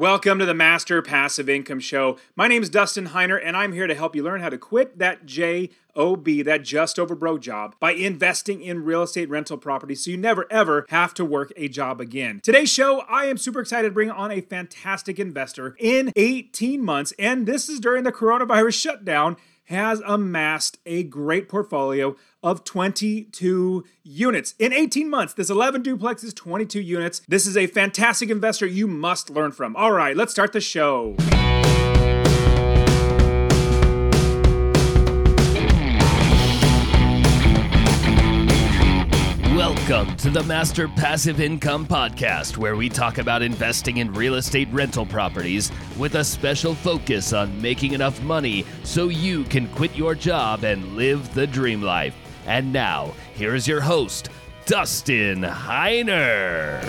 Welcome to the Master Passive Income Show. My name is Dustin Heiner, and I'm here to help you learn how to quit that JOB, that just over broke job, by investing in real estate rental properties so you never ever have to work a job again. Today's show, I am super excited to bring on a fantastic investor in 18 months, and this is during the coronavirus shutdown has amassed a great portfolio of 22 units. In 18 months, this 11 duplex is 22 units. This is a fantastic investor you must learn from. All right, let's start the show. Welcome to the Master Passive Income Podcast, where we talk about investing in real estate rental properties with a special focus on making enough money so you can quit your job and live the dream life. And now, here is your host, Dustin Heiner.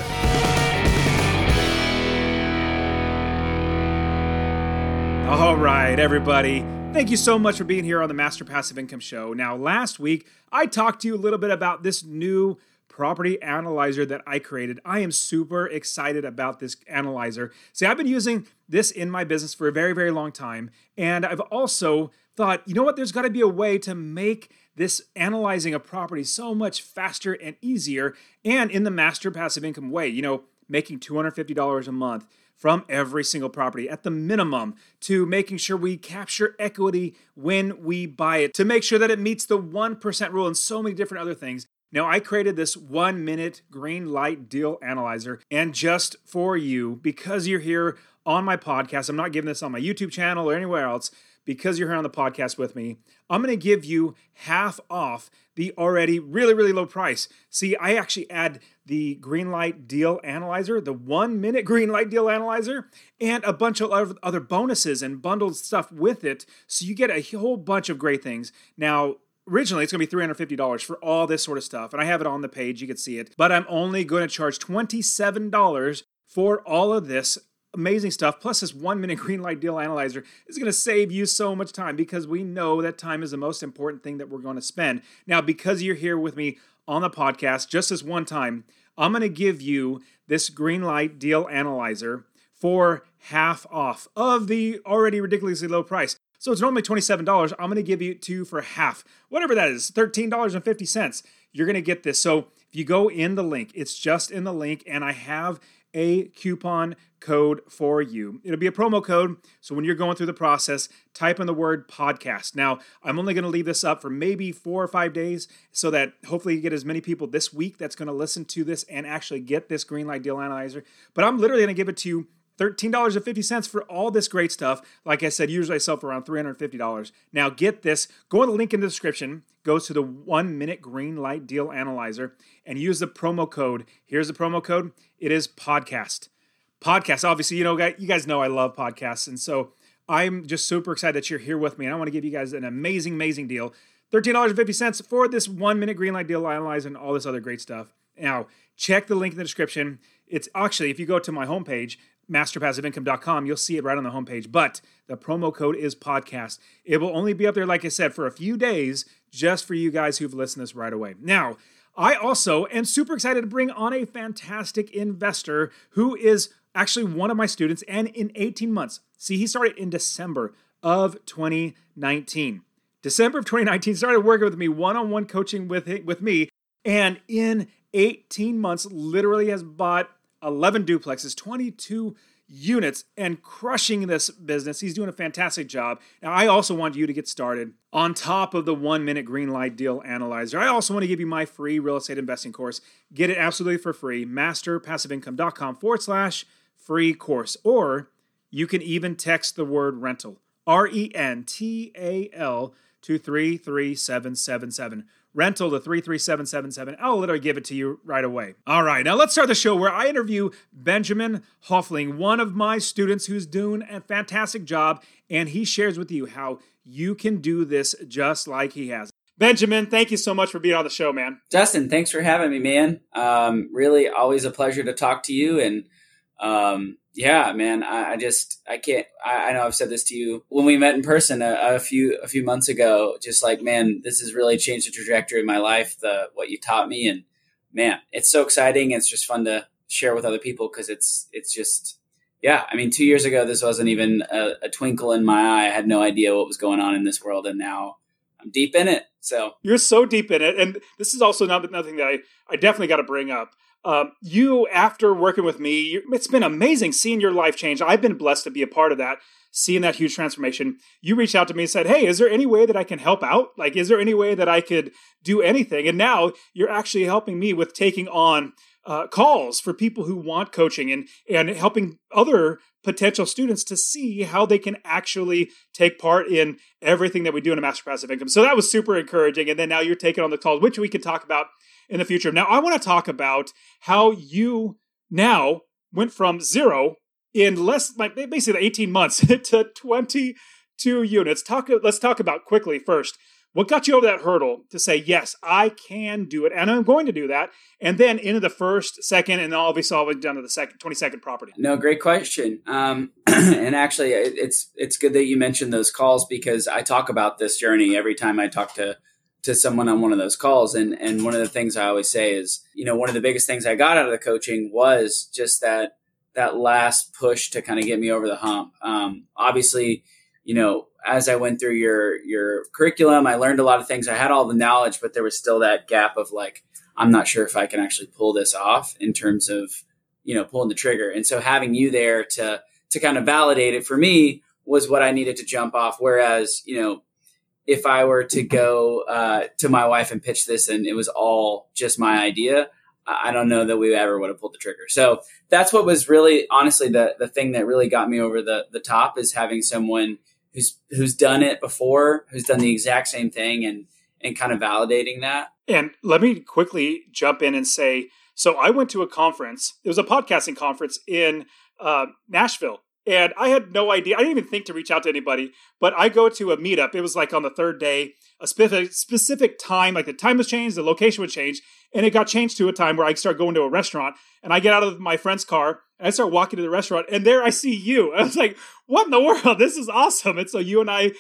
All right, everybody. Thank you so much for being here on the Master Passive Income Show. Now, last week, I talked to you a little bit about this new property analyzer that I created. I am super excited about this analyzer. See, I've been using this in my business for a very, very long time. And I've also thought, you know what, there's got to be a way to make this analyzing a property so much faster and easier and in the master passive income way. You know, making $250 a month from every single property at the minimum to making sure we capture equity when we buy it, to make sure that it meets the 1% rule and so many different other things. Now, I created this one minute green light deal analyzer, and just for you, because you're here on my podcast, I'm not giving this on my YouTube channel or anywhere else, because you're here on the podcast with me, I'm to give you half off the already really, really low price. See, I actually add the green light deal analyzer, the one minute green light deal analyzer, and a bunch of other bonuses and bundled stuff with it. So you get a whole bunch of great things. Now, originally it's going to be $350 for all this sort of stuff and i have it on the page you can see it but i'm only going to charge $27 for all of this amazing stuff plus this one minute green light deal analyzer is going to save you so much time because we know that time is the most important thing that we're going to spend. Now because you're here with me on the podcast just this one time i'm going to give you this green light deal analyzer for half off of the already ridiculously low price so it's normally $27. I'm going to give you two for half, whatever that is, $13.50. You're going to get this. So if you go in the link, it's just in the link, and I have a coupon code for you. It'll be a promo code. So when you're going through the process, type in the word podcast. Now, I'm only going to leave this up for maybe four or five days so that hopefully you get as many people this week that's going to listen to this and actually get this green light deal analyzer. But I'm literally going to give it to you $13.50 for all this great stuff. Like I said, usually I sell for around $350. Now get this, go to the link in the description, go to the one minute green light deal analyzer and use the promo code. Here's the promo code. It is podcast. Podcast. Obviously, you know, you guys know I love podcasts. And so I'm just super excited that you're here with me. And I want to give you guys an amazing, amazing deal. $13.50 for this one minute green light deal analyzer and all this other great stuff. Now, check the link in the description. It's actually, if you go to my homepage, masterpassiveincome.com, you'll see it right on the homepage. But the promo code is podcast. It will only be up there, like I said, for a few days, just for you guys who've listened this right away. Now, I also am super excited to bring on a fantastic investor who is actually one of my students and in 18 months. See, he started in December of 2019. December of 2019 started working with me one-on-one coaching with with me and in 18 months literally has bought 11 duplexes, 22 units, and crushing this business. He's doing a fantastic job. Now, I also want you to get started on top of the one minute green light deal analyzer. I also want to give you my free real estate investing course. Get it absolutely for free, masterpassiveincome.com forward slash free course. Or you can even text the word rental, R E N T A L, to 33777 rental to 33777. I'll literally give it to you right away. All right, now let's start the show where I interview Benjamin Hoffling, one of my students who's doing a fantastic job, and he shares with you how you can do this just like he has. Benjamin, thank you so much for being on the show, man. Justin, thanks for having me, man. Um, really, always a pleasure to talk to you and um, yeah, man, I, I, just I can't. I, I, know I've said this to you when we met in person a, a, few a few months ago. Just like, man, this has really changed the trajectory of my life. The what you taught me, and man, it's so exciting. It's just fun to share with other people because it's it's just yeah, I mean, two years ago, this wasn't even a, a, twinkle in my eye. I had no idea what was going on in this world, and now I'm deep in it. So you're so deep in it, and this is also not nothing that I I definitely got to bring up. Um, you, after working with me, it's been amazing seeing your life change. I've been blessed to be a part of that, seeing that huge transformation. You reached out to me and said, Hey, is there any way that I can help out? Like, is there any way that I could do anything? And now you're actually helping me with taking on uh, calls for people who want coaching and and helping other potential students to see how they can actually take part in everything that we do in a master passive income. So that was super encouraging. And then now you're taking on the calls, which we could talk about in the future. Now I want to talk about how you now went from zero in less like basically 18 months to 22 units. Talk let's talk about quickly first what got you over that hurdle to say, yes, I can do it and I'm going to do that? And then into the first, second, and obviously all the way down to the second, 22nd property. No, great question. Um, and actually, it's it's good that you mentioned those calls because I talk about this journey every time I talk to to someone on one of those calls. And and one of the things I always say is, you know, one of the biggest things I got out of the coaching was just that that last push to kind of get me over the hump. Um, obviously, you know, as I went through your your curriculum, I learned a lot of things. I had all the knowledge, but there was still that gap of like, I'm not sure if I can actually pull this off in terms of, you know, pulling the trigger. And so having you there to to kind of validate it for me was what I needed to jump off. Whereas, you know, if I were to go uh, to my wife and pitch this and it was all just my idea, I don't know that we ever would have pulled the trigger. So that's what was really, honestly, the the thing that really got me over the the top is having someone who's who's done it before, who's done the exact same thing, and and kind of validating that. And let me quickly jump in and say, so I went to a conference. It was a podcasting conference in uh, Nashville, and I had no idea. I didn't even think to reach out to anybody. But I go to a meetup. It was like on the third day, a specific specific time. Like the time was changed, the location would change, and it got changed to a time where I start going to a restaurant. And I get out of my friend's car and I start walking to the restaurant, and there I see you. I was like, "What in the world? This is awesome!" And so you and I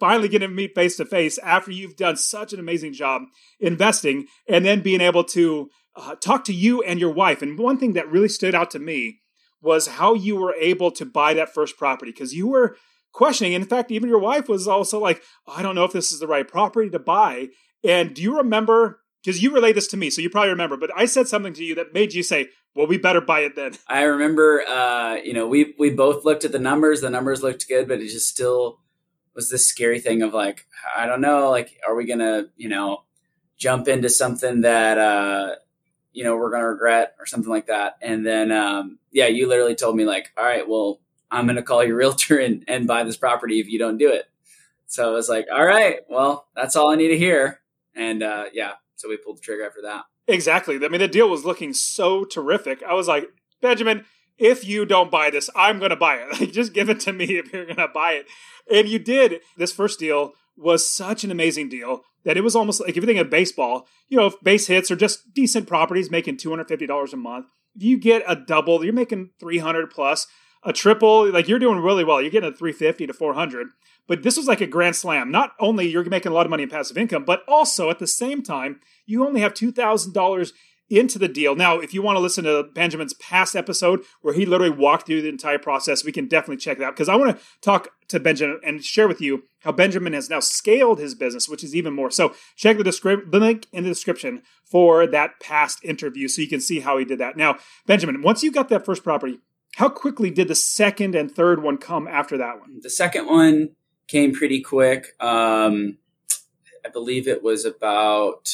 finally get to meet face to face after you've done such an amazing job investing, and then being able to uh, talk to you and your wife. And one thing that really stood out to me was how you were able to buy that first property because you were questioning. In fact, even your wife was also like, "I don't know if this is the right property to buy." And do you remember because you relayed this to me, so you probably remember. But I said something to you that made you say, "Well, we better buy it then." I remember, uh, you know, we we both looked at the numbers. The numbers looked good, but it just still was this scary thing of like, I don't know, like, are we gonna, you know, jump into something that, uh, you know, we're gonna regret or something like that? And then, um, yeah, you literally told me like, all right, well, I'm gonna call your realtor and and buy this property if you don't do it. So I was like, all right, well, that's all I need to hear. And uh, yeah, so we pulled the trigger after that. Exactly. I mean, the deal was looking so terrific. I was like, Benjamin, if you don't buy this, I'm going to buy it. Like, just give it to me if you're going to buy it. And you did. This first deal was such an amazing deal that it was almost like if you think of baseball, you know, if base hits are just decent properties making $250 a month, if you get a double, you're making 300 plus. A triple, like you're doing really well. You're getting a 350 to 400. But this was like a grand slam. Not only you're making a lot of money in passive income, but also at the same time, you only have $2,000 into the deal. Now, if you want to listen to Benjamin's past episode where he literally walked through the entire process, we can definitely check that out because I want to talk to Benjamin and share with you how Benjamin has now scaled his business, which is even more. So check the, descrip- the link in the description for that past interview so you can see how he did that. Now, Benjamin, once you got that first property, how quickly did the second and third one come after that one? The second one came pretty quick. Um, I believe it was about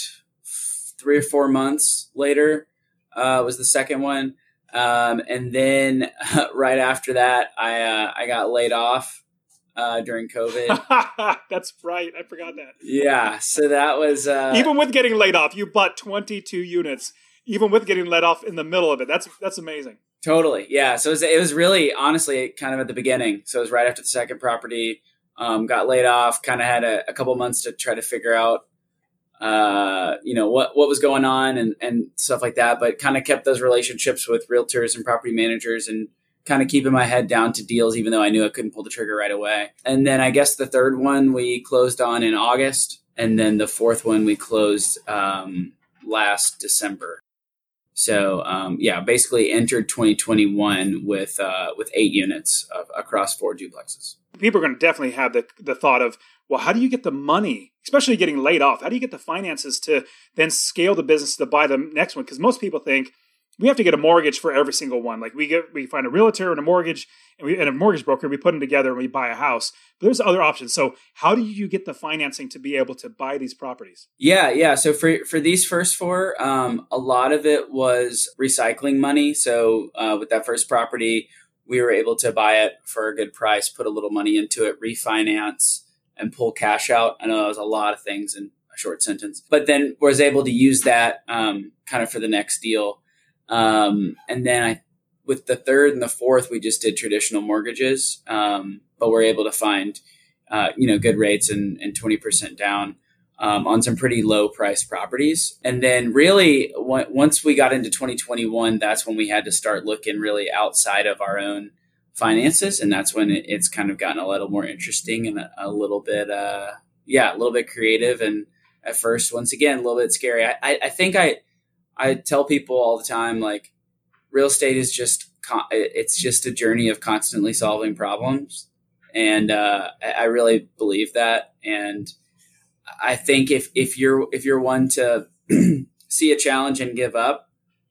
three or four months later uh, was the second one. Um, and then uh, right after that, I uh, I got laid off uh, during COVID. That's right. I forgot that. Yeah. So that was uh, even with getting laid off, you bought 22 units. Even with getting let off in the middle of it, that's that's amazing. Totally. Yeah. So it was, it was really honestly kind of at the beginning. So it was right after the second property um, got laid off, kind of had a, a, couple months to try to figure out, uh, you know, what, what was going on and, and stuff like that, but kind of kept those relationships with realtors and property managers and kind of keeping my head down to deals, even though I knew I couldn't pull the trigger right away. And then I guess the third one we closed on in August. And then the fourth one we closed um, last December. So um, yeah, basically entered 2021 with uh, with eight units of, across four duplexes. People are going to definitely have the the thought of, well, how do you get the money, especially getting laid off? How do you get the finances to then scale the business to buy the next one? Because most people think we have to get a mortgage for every single one. Like we get we find a realtor and a mortgage and we and a mortgage broker, we put them together and we buy a house. But there's other options. So how do you get the financing to be able to buy these properties? Yeah, yeah. So for for these first four, um, a lot of it was recycling money. So uh, with that first property, we were able to buy it for a good price, put a little money into it, refinance, and pull cash out. I know that was a lot of things in a short sentence, but then was able to use that um, kind of for the next deal um, and then I, with the third and the fourth, we just did traditional mortgages, um, but we're able to find, uh, you know, good rates and, and 20% down um, on some pretty low price properties. And then really w- once we got into 2021, that's when we had to start looking really outside of our own finances. And that's when it, it's kind of gotten a little more interesting and a, a little bit, uh, yeah, a little bit creative. And at first, once again, a little bit scary. I, I, I think I, I tell people all the time, like, real estate is just it's just a journey of constantly solving problems, and uh, I really believe that. And I think if if you're if you're one to see a challenge and give up,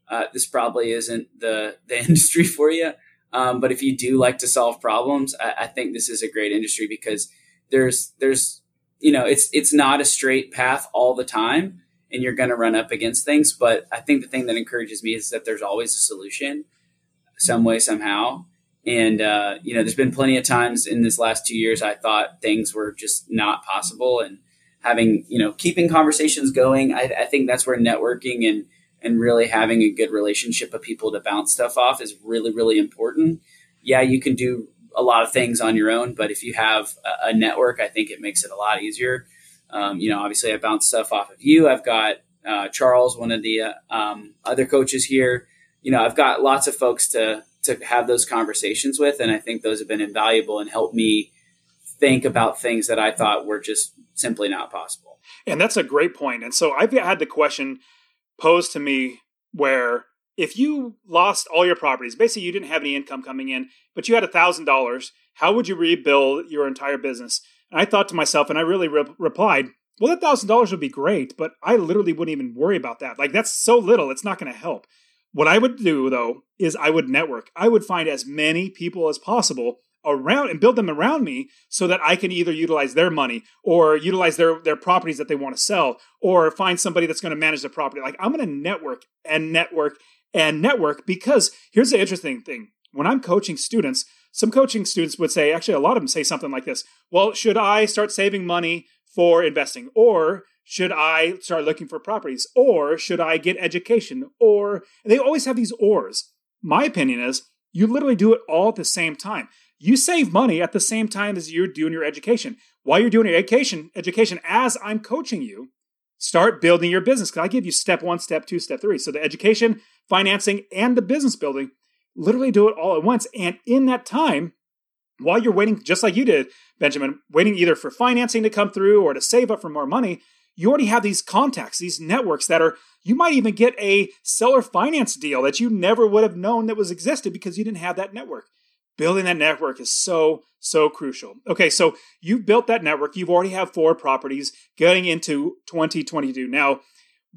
uh, this probably isn't the the industry for you. Um, but if you do like to solve problems, I, I think this is a great industry because there's there's you know it's it's not a straight path all the time and you're going to run up against things. But I think the thing that encourages me is that there's always a solution, some way, somehow. And uh, you know, there's been plenty of times in this last two years I thought things were just not possible, and having you know keeping conversations going. I, I think that's where networking and and really having a good relationship of people to bounce stuff off is really really important. Yeah, you can do a lot of things on your own, but if you have a, a network, I think it makes it a lot easier. Um, you know, obviously I bounce stuff off of you. I've got uh, Charles, one of the uh, um, other coaches here. You know, I've got lots of folks to to have those conversations with, and I think those have been invaluable and helped me think about things that I thought were just simply not possible. And that's a great point. And so I've had the question posed to me where if you lost all your properties, basically you didn't have any income coming in, but you had a thousand dollars, how would you rebuild your entire business? I thought to myself, and I really re- replied, well, that thousand dollars would be great, but I literally wouldn't even worry about that. Like that's so little, it's not going to help. What I would do though is I would network. I would find as many people as possible around and build them around me so that I can either utilize their money or utilize their their properties that they want to sell or find somebody that's going to manage the property. Like I'm going to network and network and network because here's the interesting thing. When I'm coaching students, some coaching students would say, actually, a lot of them say something like this Well, should I start saving money for investing? Or should I start looking for properties? Or should I get education? Or they always have these ors. My opinion is you literally do it all at the same time. You save money at the same time as you're doing your education. While you're doing your education, education as I'm coaching you, start building your business. Because I give you step one, step two, step three. So the education, financing, and the business building literally do it all at once. And in that time, while you're waiting, just like you did, Benjamin, waiting either for financing to come through or to save up for more money, you already have these contacts, these networks that are, you might even get a seller finance deal that you never would have known that was existed because you didn't have that network. Building that network is so, so crucial. Okay, so you've built that network. You've already have four properties getting into 2022. Now,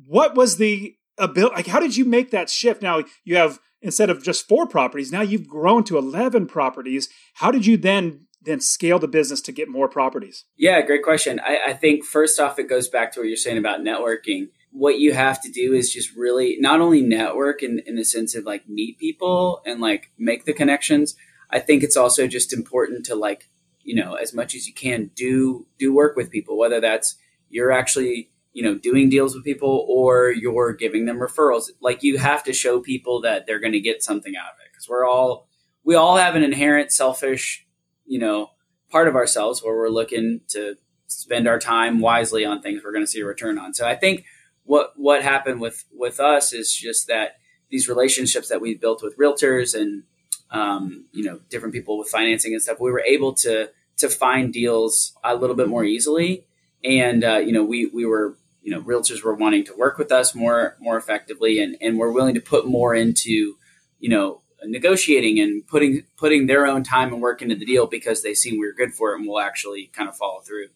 what was the ability? Like, how did you make that shift? Now, you have instead of just four properties, now you've grown to 11 properties. How did you then then scale the business to get more properties? Yeah, great question. I, I think first off, it goes back to what you're saying about networking. What you have to do is just really not only network in, in the sense of like meet people and like make the connections. I think it's also just important to like, you know, as much as you can do do work with people, whether that's you're actually you know doing deals with people or you're giving them referrals. Like you have to show people that they're going to get something out of it because we're all we all have an inherent selfish you know part of ourselves where we're looking to spend our time wisely on things we're going to see a return on. So i think what what happened with with us is just that these relationships that we built with realtors and um, you know different people with financing and stuff we were able to to find deals a little bit more easily. And uh, you know we we were you know realtors were wanting to work with us more more effectively and and we're willing to put more into you know negotiating and putting putting their own time and work into the deal because they seen we were good for it and we'll actually kind of follow through.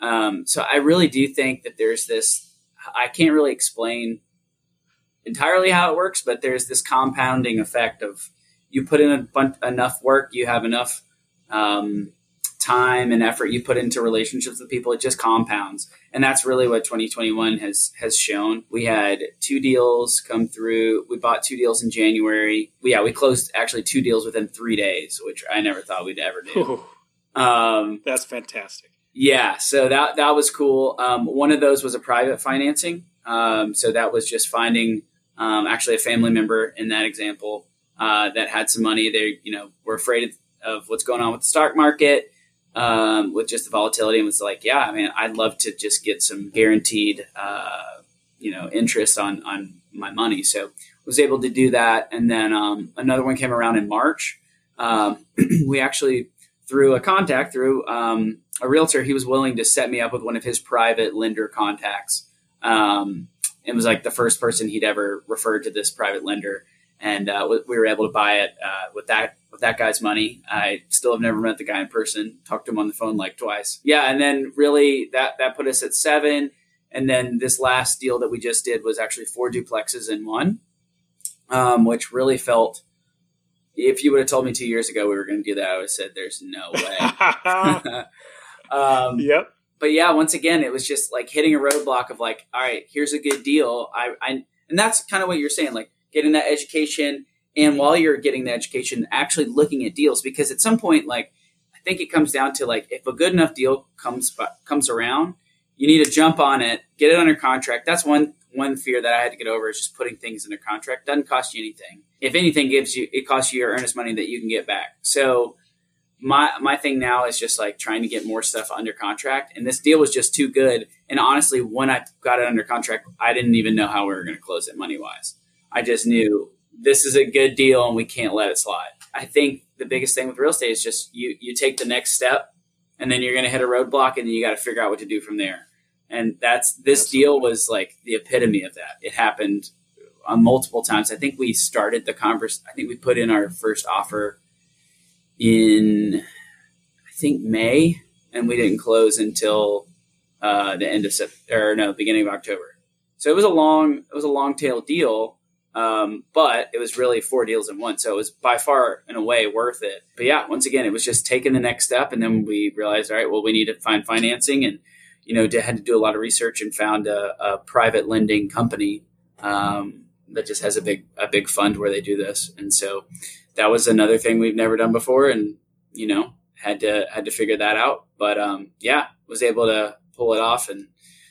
Um, so i really do think that there's this i can't really explain entirely how it works but there's this compounding effect of you put in a bunch, enough work you have enough um, time and effort you put into relationships with people, it just compounds. And that's really what 2021 has has shown. We had two deals come through. We bought two deals in January. Yeah, we closed actually two deals within three days, which I never thought we'd ever do. Um, that's fantastic. Yeah, so that that was cool. Um, one of those was a private financing. Um, so that was just finding um, actually a family member in that example uh, that had some money. They you know were afraid of what's going on with the stock market um, with just the volatility and was like, yeah, I mean, I'd love to just get some guaranteed, uh, you know, interest on, on my money. So was able to do that. And then, um, another one came around in March. Um, we actually, through a contact, through, um, a realtor, he was willing to set me up with one of his private lender contacts. Um, it was like the first person he'd ever referred to this private lender. And, uh, we were able to buy it, uh, with that with that guy's money. I still have never met the guy in person. Talked to him on the phone like twice. Yeah, and then really that that put us at seven. And then this last deal that we just did was actually four duplexes in one, um, which really felt. If you would have told me two years ago we were going to do that, I would have said, "There's no way." um, yep. But yeah, once again, it was just like hitting a roadblock of like, all right, here's a good deal. I, I and that's kind of what you're saying, like getting that education and while you're getting the education actually looking at deals because at some point like i think it comes down to like if a good enough deal comes comes around you need to jump on it get it under contract. That's one one fear that i had to get over is just putting things under contract. Doesn't cost you anything. If anything gives you it costs you your earnest money that you can get back. So my my thing now is just like trying to get more stuff under contract. And this deal was just too good. And honestly when i got it under contract i didn't even know how we were going to close it money wise i just knew this is a good deal and we can't let it slide. I think the biggest thing with real estate is just you you take the next step and then you're going to hit a roadblock and then you got to figure out what to do from there. And that's this deal was like the epitome of that. It happened on uh, multiple times. I think we started the converse. I think we put in our first offer in I think May, and we didn't close until uh, the end of September or no, beginning of October. So it was a long it was a long tail deal um, but it was really four deals in one. So it was by far, in a way, worth it. But yeah, once again, it was just taking the next step. And then we realized, all right, well, we need to find financing and, you know, had to do a lot of research and found a, a private lending company um, that just has a big, a big fund where they do this. And so that was another thing we've never done before. And, you know, had to, had to figure that out. But um, yeah, was able to pull it off. And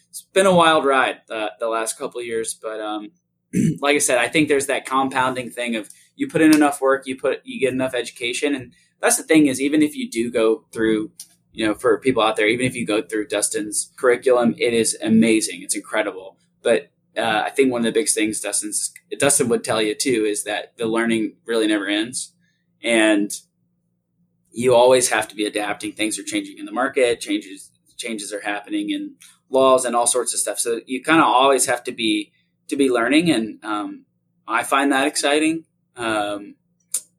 it's been a wild ride uh, the last couple years, but, um, like I said, I think there's that compounding thing of you put in enough work, you put you get enough education, and that's the thing is even if you do go through, you know, for people out there, even if you go through Dustin's curriculum, it is amazing, it's incredible. But uh, I think one of the biggest things Dustin's Dustin would tell you too is that the learning really never ends, and you always have to be adapting. Things are changing in the market, changes changes are happening in laws and all sorts of stuff. So you kind of always have to be to be learning, and um, I find that exciting. Um,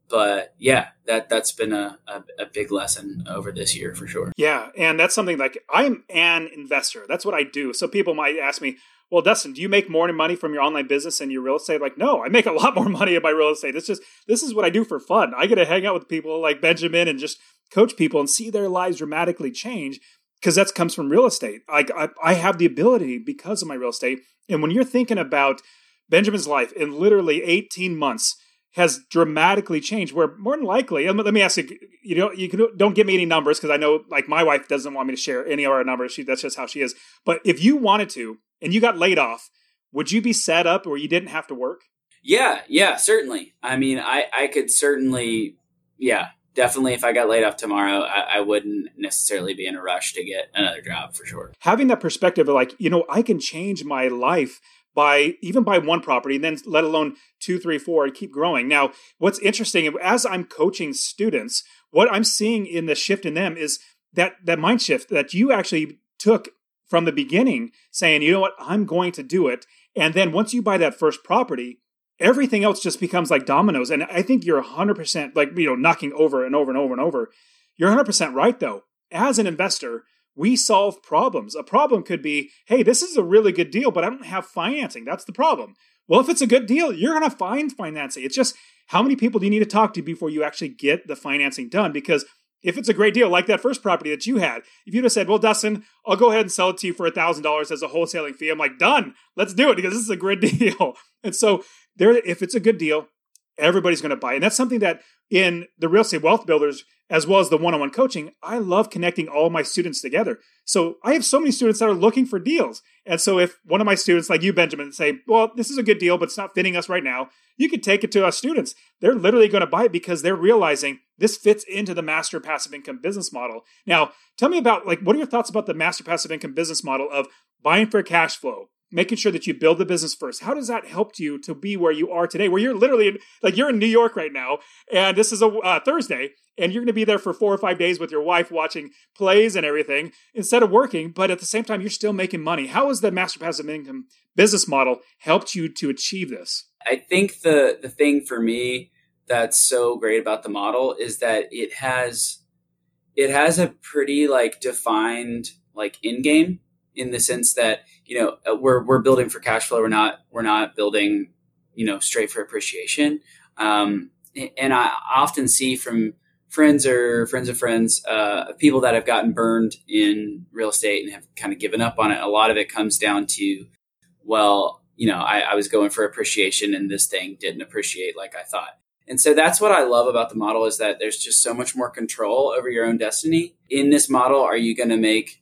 but yeah, that that's been a, a, a, big lesson over this year for sure. Yeah, and that's something like I'm an investor. That's what I do. So people might ask me, "Well, Dustin, do you make more money from your online business and your real estate?" Like, no, I make a lot more money in my real estate. It's just this is what I do for fun. I get to hang out with people like Benjamin and just coach people and see their lives dramatically change because that comes from real estate. I, I, I have the ability because of my real estate. And when you're thinking about Benjamin's life in literally 18 months has dramatically changed. Where more than likely, let me ask you, you know, you can, don't give me any numbers because I know, like, my wife doesn't want me to share any of our numbers. She, that's just how she is. But if you wanted to, and you got laid off, would you be set up where you didn't have to work? Yeah, yeah, certainly. I mean, I, I could certainly, yeah, definitely if I got laid off tomorrow, I, I, wouldn't necessarily be in a rush to get another job for sure. Having that perspective of like, you know, I can change my life by even by one property and then let alone two, three, four and keep growing. Now, what's interesting as I'm coaching students, what I'm seeing in the shift in them is that that mind shift that you actually took from the beginning saying, you know what, I'm going to do it. And then once you buy that first property, everything else just becomes like dominoes. And I think you're 100% like, you know, knocking over and over and over and over. You're 100% right, though. As an investor, we solve problems. A problem could be, hey, this is a really good deal, but I don't have financing. That's the problem. Well, if it's a good deal, you're going to find financing. It's just how many people do you need to talk to before you actually get the financing done? Because if it's a great deal, like that first property that you had, if you'd have said, well, Dustin, I'll go ahead and sell it to you for $1,000 as a wholesaling fee, I'm like, done. Let's do it because this is a great deal. And so there, if it's a good deal, everybody's going to buy. And that's something that in the real estate wealth builders, as well as the one on one coaching, I love connecting all my students together. So I have so many students that are looking for deals. And so if one of my students, like you, Benjamin, say, well, this is a good deal, but it's not fitting us right now, you could take it to our students. They're literally going to buy it because they're realizing this fits into the master passive income business model. Now, tell me about like what are your thoughts about the master passive income business model of buying for cash flow, making sure that you build the business first. How does that help you to be where you are today, where you're literally like you're in New York right now, and this is a uh, Thursday, and you're going to be there for four or five days with your wife watching plays and everything instead of working, but at the same time you're still making money. How has the master passive income business model helped you to achieve this? I think the the thing for me that's so great about the model is that it has it has a pretty like defined like in game in the sense that you know uh, we're we're building for cash flow. We're not we're not building you know straight for appreciation. Um, and I often see from friends or friends of friends, uh, people that have gotten burned in real estate and have kind of given up on it. A lot of it comes down to, well, you know, I, I was going for appreciation and this thing didn't appreciate like I thought. And so that's what I love about the model is that there's just so much more control over your own destiny. In this model, are you going to make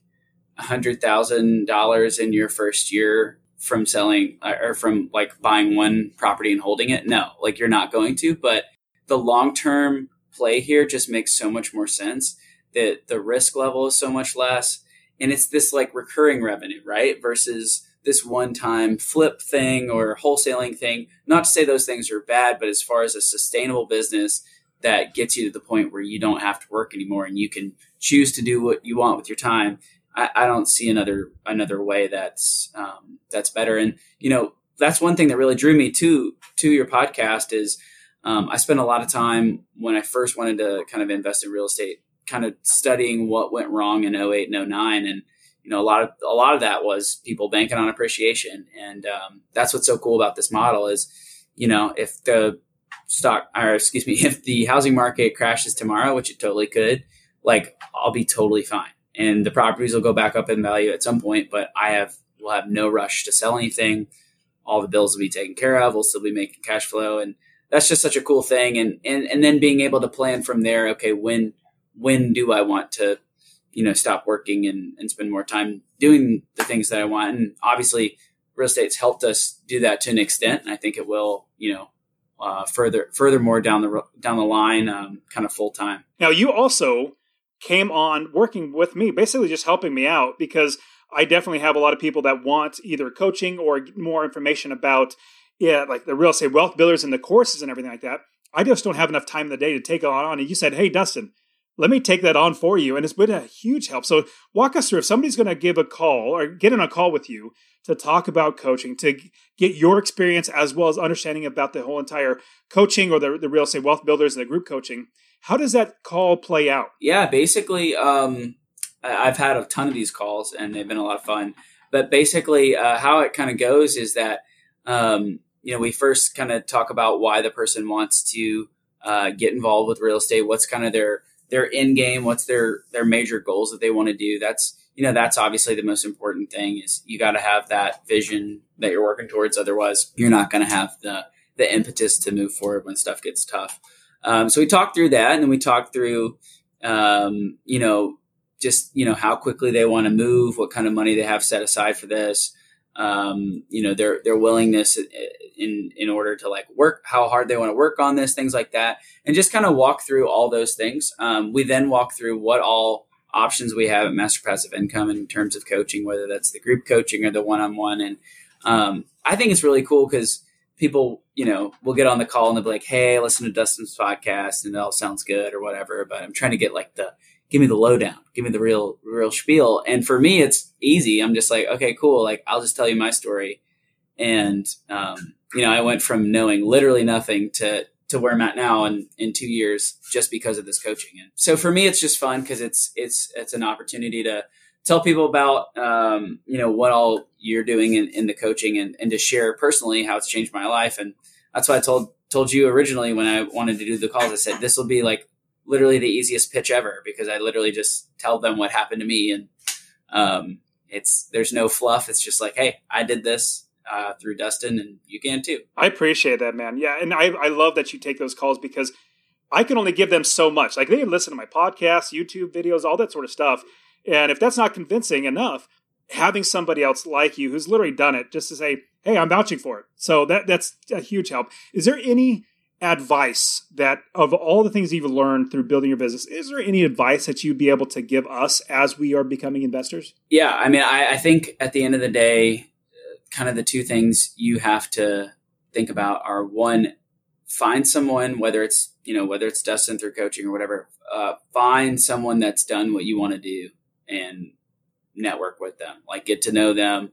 $100,000 in your first year from selling uh, or from like buying one property and holding it. No, like you're not going to, but the long term play here just makes so much more sense that the risk level is so much less. And it's this like recurring revenue, right? Versus this one time flip thing or wholesaling thing. Not to say those things are bad, but as far as a sustainable business that gets you to the point where you don't have to work anymore and you can choose to do what you want with your time I, I don't see another another way that's um, that's better. And you know, that's one thing that really drew me to to your podcast is um, I spent a lot of time when I first wanted to kind of invest in real estate, kind of studying what went wrong in 08 and 09 and you know a lot of a lot of that was people banking on appreciation. And um, that's what's so cool about this model is you know if the stock or excuse me if the housing market crashes tomorrow which it totally could like i'll be totally fine and the properties will go back up in value at some point. But I have will have no rush to sell anything. All the bills will be taken care of. We'll still be making cash flow, and that's just such a cool thing. And and and then being able to plan from there. Okay, when when do I want to, you know, stop working and and spend more time doing the things that I want? And obviously, real estate's helped us do that to an extent, and I think it will, you know. Uh, further, furthermore down the down the line, um, kind of full time. Now, you also came on working with me, basically just helping me out because I definitely have a lot of people that want either coaching or more information about yeah, like the real estate wealth builders and the courses and everything like that. I just don't have enough time in the day to take it on. And you said, hey, Dustin, let me take that on for you. And it's been a huge help. So walk us through if somebody's going to give a call or get in a call with you to talk about coaching, to get your experience as well as understanding about the whole entire coaching or the, the real estate wealth builders and the group coaching. How does that call play out? Yeah, basically, um, I've had a ton of these calls and they've been a lot of fun. But basically, uh, how it kind of goes is that um, you know we first kind of talk about why the person wants to uh, get involved with real estate. What's kind of their their end game? What's their their major goals that they want to do? That's you know that's obviously the most important thing is you got to have that vision that you're working towards. Otherwise, you're not going to have the the impetus to move forward when stuff gets tough. Um, so we talked through that, and then we talked through, um, you know, just you know how quickly they want to move, what kind of money they have set aside for this, um, you know, their their willingness in in order to like work, how hard they want to work on this, things like that, and just kind of walk through all those things. Um, we then walk through what all options we have at Master Passive Income in terms of coaching, whether that's the group coaching or the one on one, and um, I think it's really cool because people, you know, will get on the call and they'll be like, "Hey, listen to Dustin's podcast, and it all sounds good or whatever." But I'm trying to get like the give me the lowdown, give me the real real spiel. And for me, it's easy. I'm just like, okay, cool. Like I'll just tell you my story. And um, you know, I went from knowing literally nothing to to where I'm at now in, in two years just because of this coaching. And so for me, it's just fun because it's, it's, it's an opportunity to tell people about, um, you know, what all you're doing in, in the coaching and, and to share personally how it's changed my life. And that's why I told, told you originally when I wanted to do the calls, I said, this will be like literally the easiest pitch ever because I literally just tell them what happened to me. And, um, it's, there's no fluff. It's just like, Hey, I did this uh, through Dustin, and you can too. I appreciate that, man. Yeah, and I I love that you take those calls because I can only give them so much. Like they listen to my podcasts, YouTube videos, all that sort of stuff, and if that's not convincing enough, having somebody else like you who's literally done it just to say, "Hey, I'm vouching for it," so that that's a huge help. Is there any advice that of all the things you've learned through building your business is there any advice that you'd be able to give us as we are becoming investors? Yeah i mean I, I think at the end of the day kind of the two things you have to think about are one, find someone, whether it's, you know, whether it's Dustin through coaching or whatever, uh, find someone that's done what you want to do and network with them, like get to know them,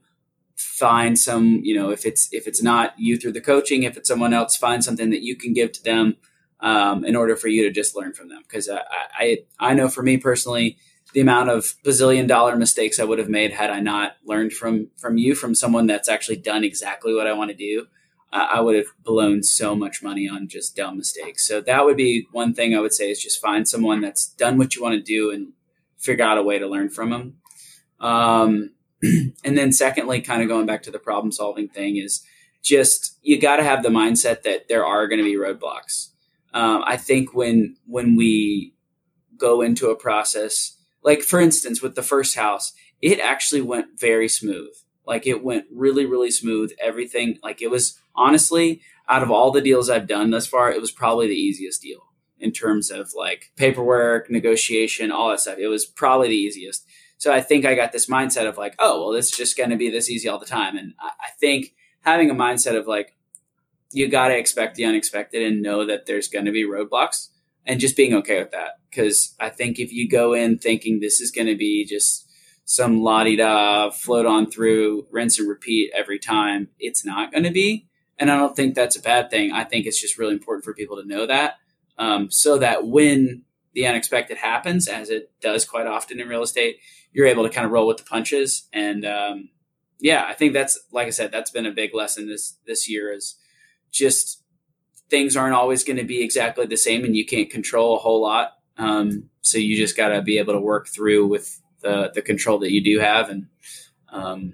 find some, you know, if it's, if it's not you through the coaching, if it's someone else, find something that you can give to them, um, in order for you to just learn from them. Cause I, I, I know for me personally, the amount of bazillion dollar mistakes I would have made had I not learned from from you, from someone that's actually done exactly what I want to do. I would have blown so much money on just dumb mistakes. So that would be one thing I would say is just find someone that's done what you want to do and figure out a way to learn from them. Um, and then secondly, kind of going back to the problem solving thing is just you got to have the mindset that there are going to be roadblocks. Um, I think when when we go into a process like for instance with the first house it actually went very smooth like it went really really smooth everything like it was honestly out of all the deals i've done thus far it was probably the easiest deal in terms of like paperwork negotiation all that stuff it was probably the easiest so i think i got this mindset of like oh well it's just going to be this easy all the time and I, I think having a mindset of like you got to expect the unexpected and know that there's going to be roadblocks and just being okay with that. Because I think if you go in thinking this is going to be just some la di da float on through, rinse and repeat every time, it's not going to be. And I don't think that's a bad thing. I think it's just really important for people to know that um, so that when the unexpected happens, as it does quite often in real estate, you're able to kind of roll with the punches. And um, yeah, I think that's like I said, that's been a big lesson this this year is just things aren't always going to be exactly the same and you can't control a whole lot. Um, so you just got to be able to work through with the, the control that you do have and um,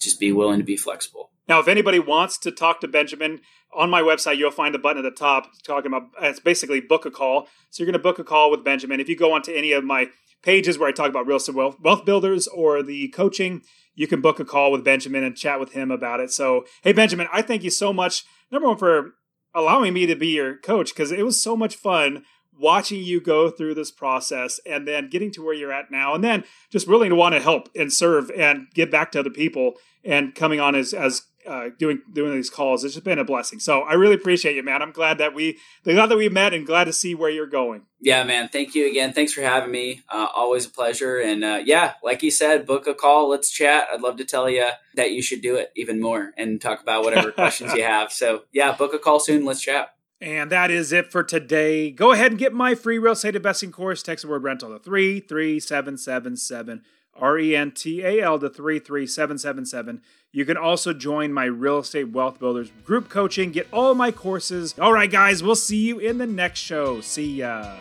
just be willing to be flexible. Now, if anybody wants to talk to Benjamin, on my website, you'll find a button at the top talking about it's basically book a call. So you're going to book a call with Benjamin. If you go onto any of my pages where I talk about real estate wealth, wealth builders or the coaching, you can book a call with Benjamin and chat with him about it. So, hey, Benjamin, I thank you so much. Number one, for allowing me to be your coach because it was so much fun watching you go through this process and then getting to where you're at now and then just really to want to help and serve and give back to other people and coming on as as uh, doing doing these calls. It's just been a blessing. So I really appreciate you, man. I'm glad that we glad that we met and glad to see where you're going. Yeah, man. Thank you again. Thanks for having me. Uh, always a pleasure. And uh, yeah, like you said, book a call. Let's chat. I'd love to tell you that you should do it even more and talk about whatever questions you have. So yeah, book a call soon. Let's chat. And that is it for today. Go ahead and get my free real estate investing course. Text the word rental to 33777. R E N T A L to 33777. You can also join my Real Estate Wealth Builders group coaching, get all my courses. All right, guys, we'll see you in the next show. See ya.